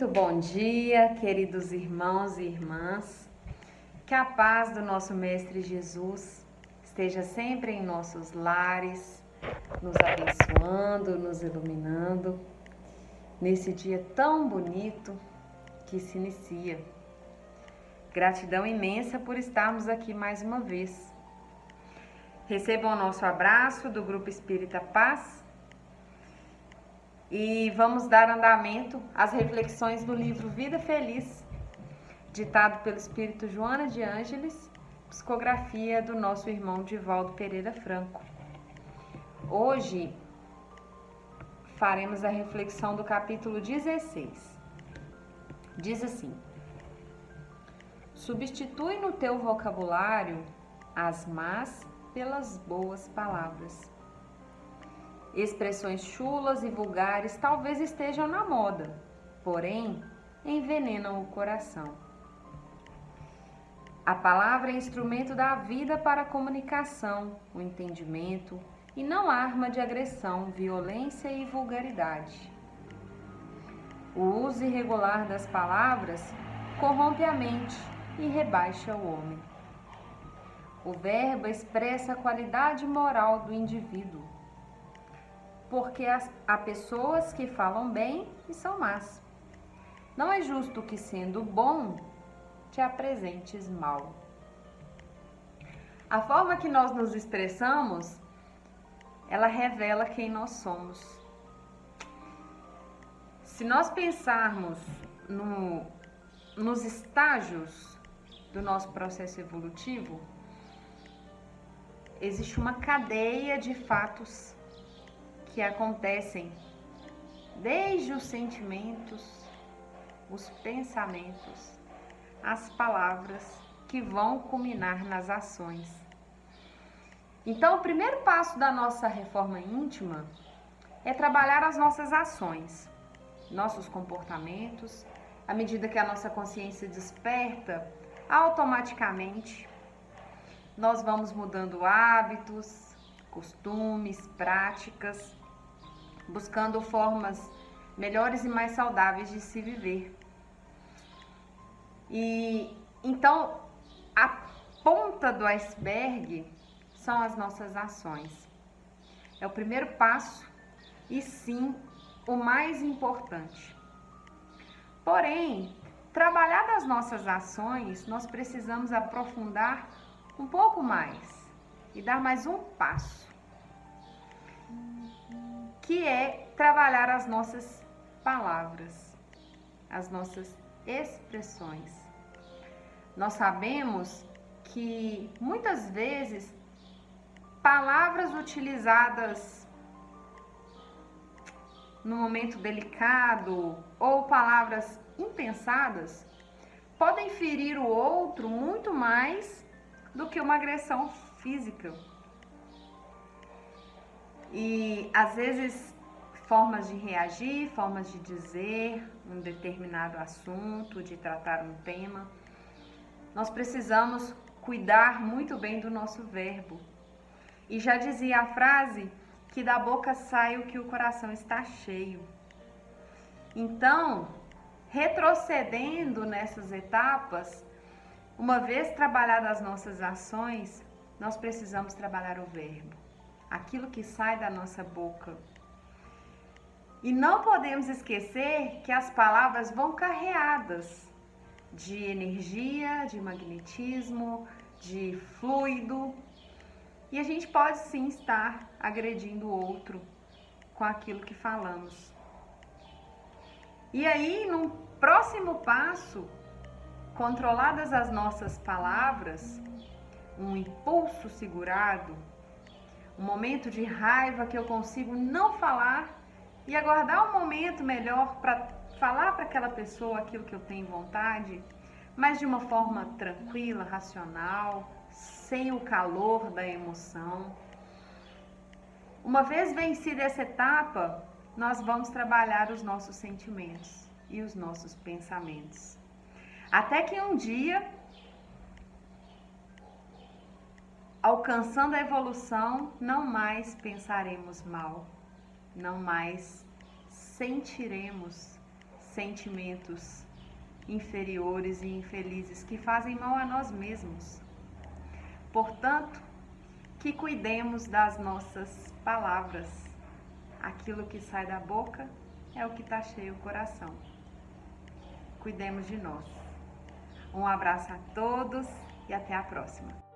Muito bom dia, queridos irmãos e irmãs. Que a paz do nosso Mestre Jesus esteja sempre em nossos lares, nos abençoando, nos iluminando, nesse dia tão bonito que se inicia. Gratidão imensa por estarmos aqui mais uma vez. Recebam o nosso abraço do Grupo Espírita Paz e vamos dar andamento às reflexões do livro Vida Feliz, ditado pelo Espírito Joana de Ângeles, psicografia do nosso irmão Divaldo Pereira Franco. Hoje faremos a reflexão do capítulo 16. Diz assim: Substitui no teu vocabulário as más pelas boas palavras Expressões chulas e vulgares talvez estejam na moda, porém envenenam o coração. A palavra é instrumento da vida para a comunicação, o entendimento e não arma de agressão, violência e vulgaridade. O uso irregular das palavras corrompe a mente e rebaixa o homem. O verbo expressa a qualidade moral do indivíduo porque há pessoas que falam bem e são más. Não é justo que, sendo bom, te apresentes mal. A forma que nós nos expressamos, ela revela quem nós somos. Se nós pensarmos no, nos estágios do nosso processo evolutivo, existe uma cadeia de fatos que acontecem desde os sentimentos, os pensamentos, as palavras que vão culminar nas ações. Então, o primeiro passo da nossa reforma íntima é trabalhar as nossas ações, nossos comportamentos. À medida que a nossa consciência desperta, automaticamente nós vamos mudando hábitos, costumes, práticas buscando formas melhores e mais saudáveis de se viver. E então a ponta do iceberg são as nossas ações. É o primeiro passo e sim o mais importante. Porém, trabalhar das nossas ações, nós precisamos aprofundar um pouco mais e dar mais um passo que é trabalhar as nossas palavras, as nossas expressões. Nós sabemos que muitas vezes palavras utilizadas no momento delicado ou palavras impensadas podem ferir o outro muito mais do que uma agressão física. E às vezes formas de reagir, formas de dizer um determinado assunto, de tratar um tema. Nós precisamos cuidar muito bem do nosso verbo. E já dizia a frase que da boca sai o que o coração está cheio. Então, retrocedendo nessas etapas, uma vez trabalhadas as nossas ações, nós precisamos trabalhar o verbo aquilo que sai da nossa boca. E não podemos esquecer que as palavras vão carreadas de energia, de magnetismo, de fluido. E a gente pode sim estar agredindo o outro com aquilo que falamos. E aí, no próximo passo, controladas as nossas palavras, um impulso segurado, um momento de raiva que eu consigo não falar e aguardar um momento melhor para falar para aquela pessoa aquilo que eu tenho vontade, mas de uma forma tranquila, racional, sem o calor da emoção. Uma vez vencida essa etapa, nós vamos trabalhar os nossos sentimentos e os nossos pensamentos. Até que um dia alcançando a evolução, não mais pensaremos mal, não mais sentiremos sentimentos inferiores e infelizes que fazem mal a nós mesmos. Portanto, que cuidemos das nossas palavras. Aquilo que sai da boca é o que está cheio o coração. Cuidemos de nós. Um abraço a todos e até a próxima.